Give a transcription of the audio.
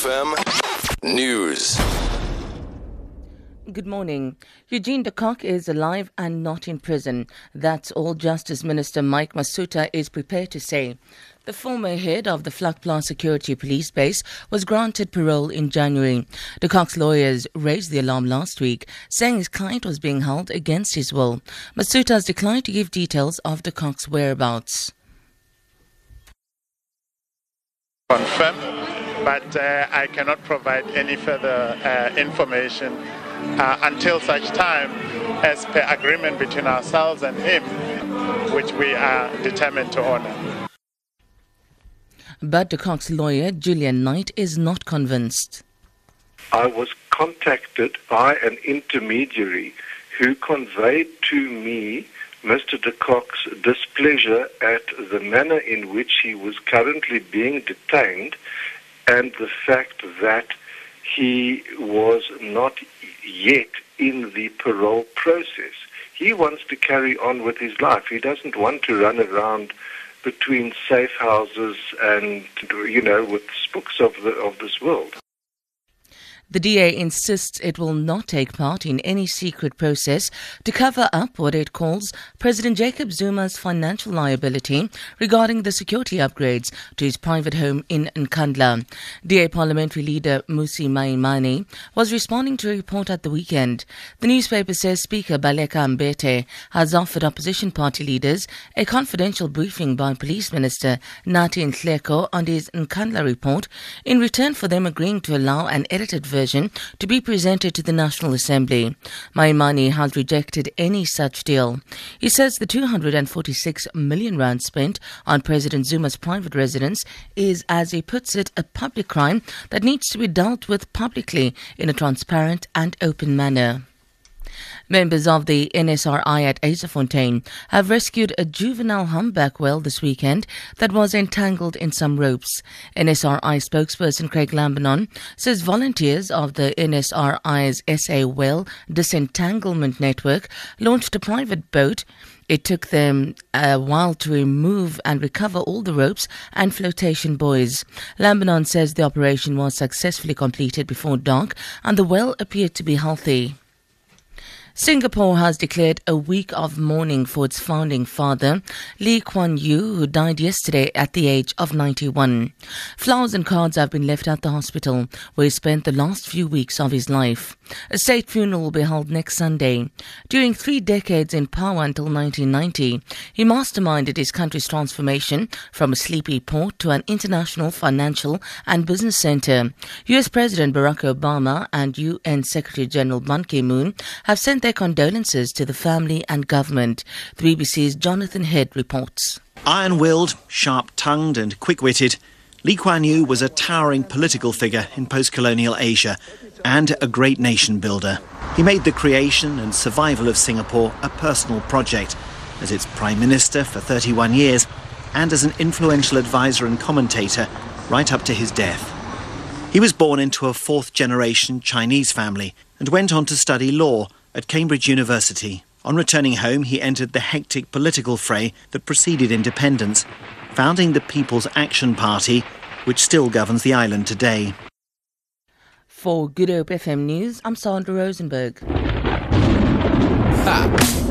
FM News. Good morning. Eugene de Kock is alive and not in prison. That's all Justice Minister Mike Masutha is prepared to say. The former head of the Vlakplaas Security Police Base was granted parole in January. De Kock's lawyers raised the alarm last week, saying his client was being held against his will. Masutha has declined to give details of de Kock's whereabouts. Confirm, but uh, I cannot provide any further uh, information uh, until such time as per agreement between ourselves and him, which we are determined to honor. But de Kock's lawyer, Julian Knight, is not convinced. I was contacted by an intermediary who conveyed to me Mr. de Kock's displeasure at the manner in which he was currently being detained and the fact that he was not yet in the parole process. He wants to carry on with his life. He doesn't want to run around between safe houses and, you know, with spooks of, the, of this world. The DA insists it will not take part in any secret process to cover up what it calls President Jacob Zuma's financial liability regarding the security upgrades to his private home in Nkandla. DA parliamentary leader Musi Maimane was responding to a report at the weekend. The newspaper says Speaker Baleka Mbete has offered opposition party leaders a confidential briefing by Police Minister Nathi Nhleko on his Nkandla report in return for them agreeing to allow an edited version version to be presented to the National Assembly. Maimane has rejected any such deal. He says the 246 million rand spent on President Zuma's private residence is, as he puts it, a public crime that needs to be dealt with publicly in a transparent and open manner. Members of the NSRI at Yzerfontein have rescued a juvenile humpback whale this weekend that was entangled in some ropes. NSRI spokesperson Craig Lambinon says volunteers of the NSRI's SA Whale Disentanglement Network launched a private boat it took them a while to remove and recover all the ropes and flotation buoys. Lambinon says the operation was successfully completed before dark and the whale appeared to be healthy. Singapore has declared a week of mourning for its founding father, Lee Kuan Yew, who died yesterday at the age of 91. Flowers and cards have been left at the hospital, where he spent the last few weeks of his life. A state funeral will be held next Sunday. During three decades in power until 1990, he masterminded his country's transformation from a sleepy port to an international financial and business center. U.S. President Barack Obama and UN Secretary General Ban Ki moon have sent their condolences to the family and government. The BBC's Jonathan Head reports. Iron willed, sharp tongued, and quick witted, Lee Kuan Yew was a towering political figure in post colonial Asia and a great nation builder. He made the creation and survival of Singapore a personal project as its Prime Minister for 31 years and as an influential advisor and commentator right up to his death. He was born into a fourth generation Chinese family and went on to study law at Cambridge University. On returning home, he entered the hectic political fray that preceded independence, founding the People's Action Party, which still governs the island today. For Good Hope FM News, I'm Sandra Rosenberg. Ah.